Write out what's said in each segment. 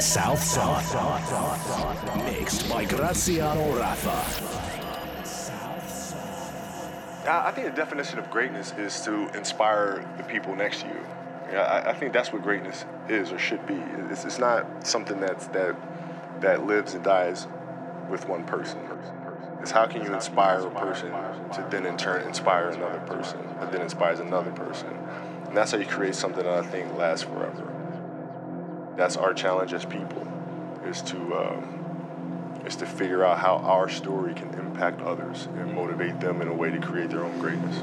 South. Mixed by Graziano Raffa. I think the definition of greatness is to inspire the people next to you. I, think that's what greatness is or should be. It's, it's not something that's that that lives and dies with one person. It's how can you inspire a person to then in turn inspire another person, and then inspires another person. And that's how you create something that I think lasts forever. That's our challenge as people, is to um, is to figure out how our story can impact others and motivate them in a way to create their own greatness.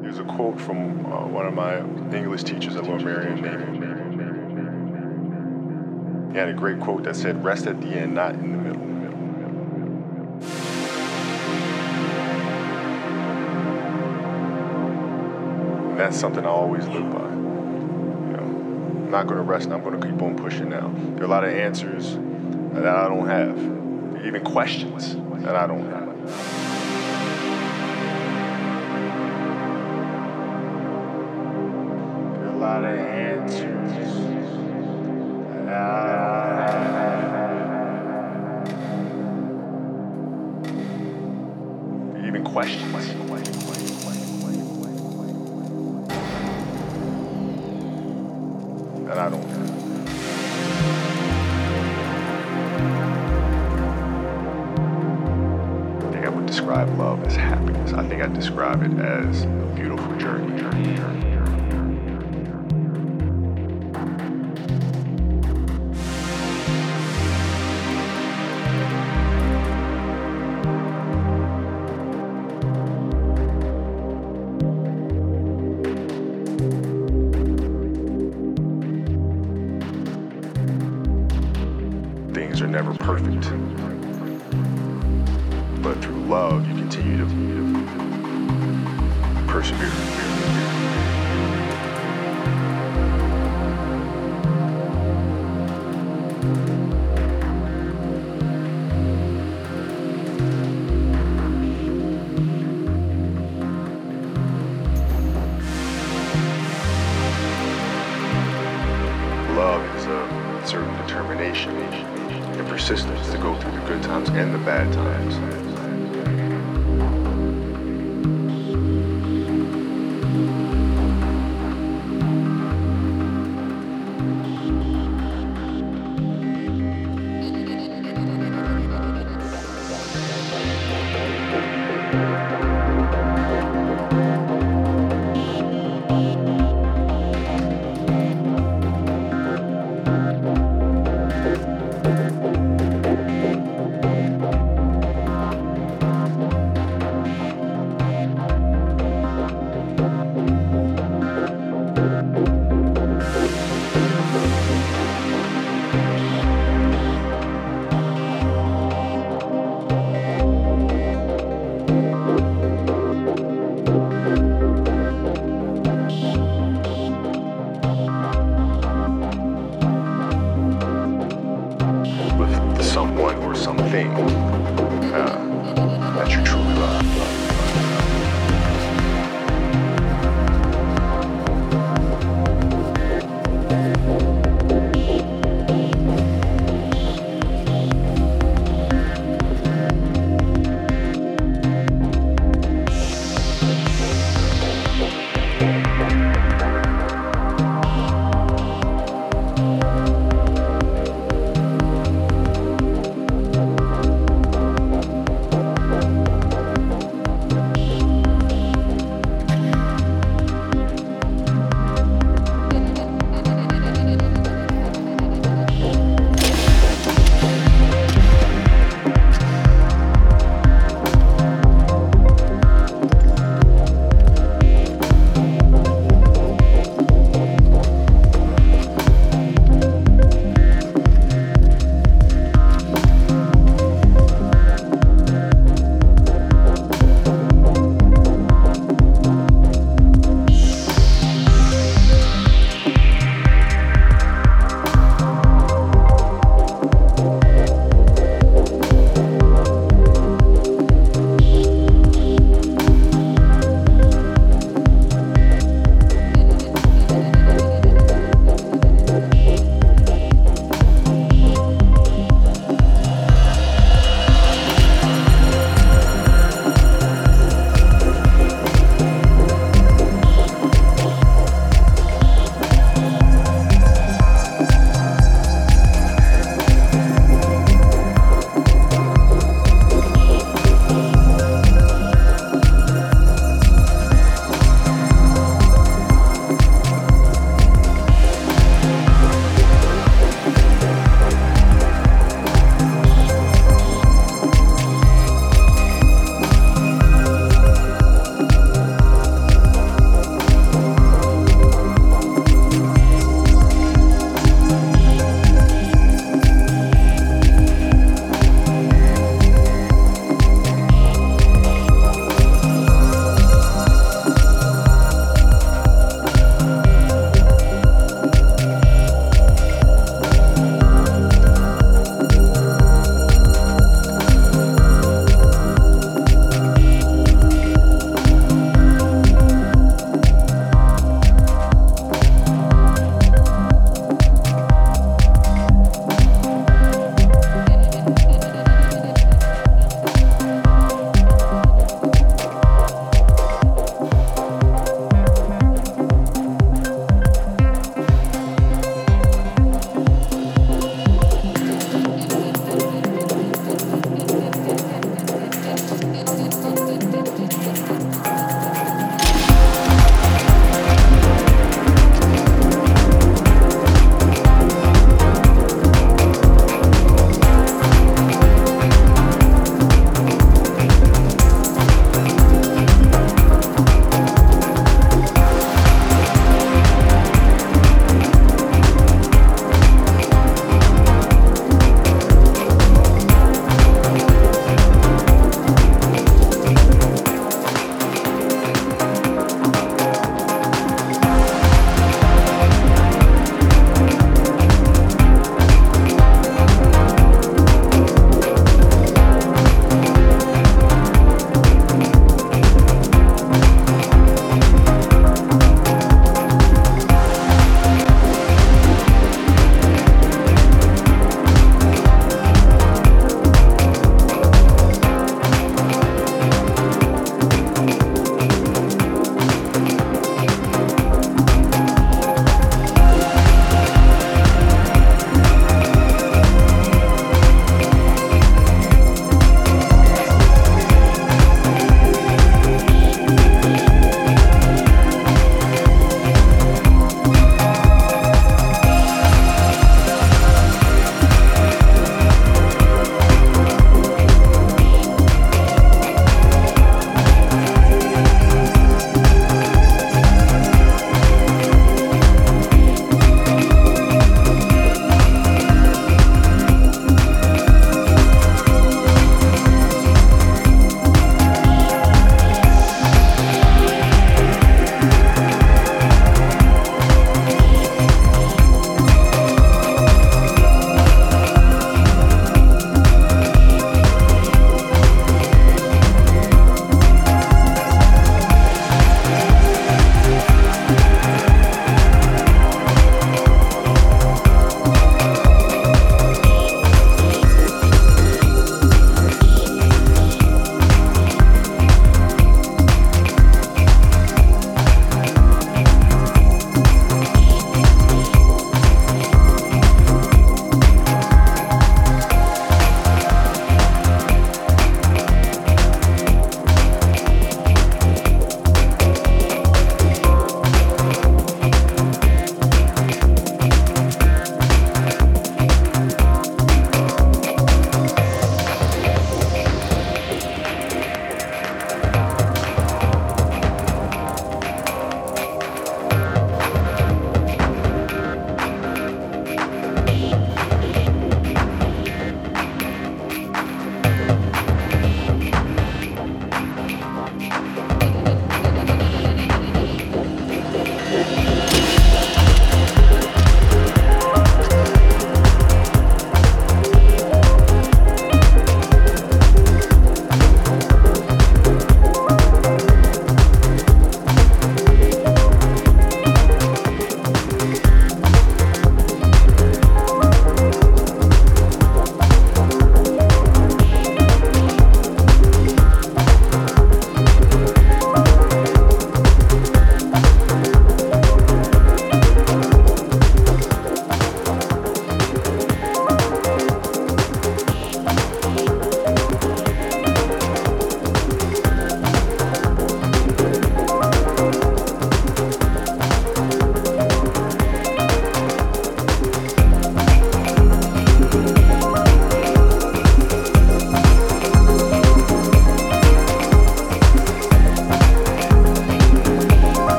There's a quote from uh, one of my English teachers, at Lower Merion He had a great quote that said, "Rest at the end, not in the middle." That's something I always live by. Not going to rest. I'm going to keep on pushing now. There are a lot of answers that I don't have, even questions that I don't have.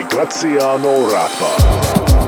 By Graziano Raffa.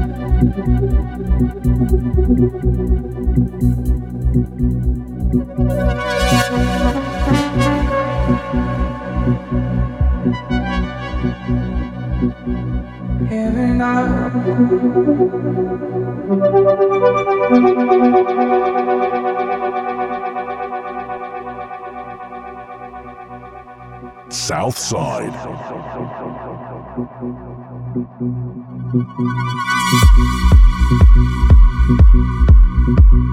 Thank Thank you.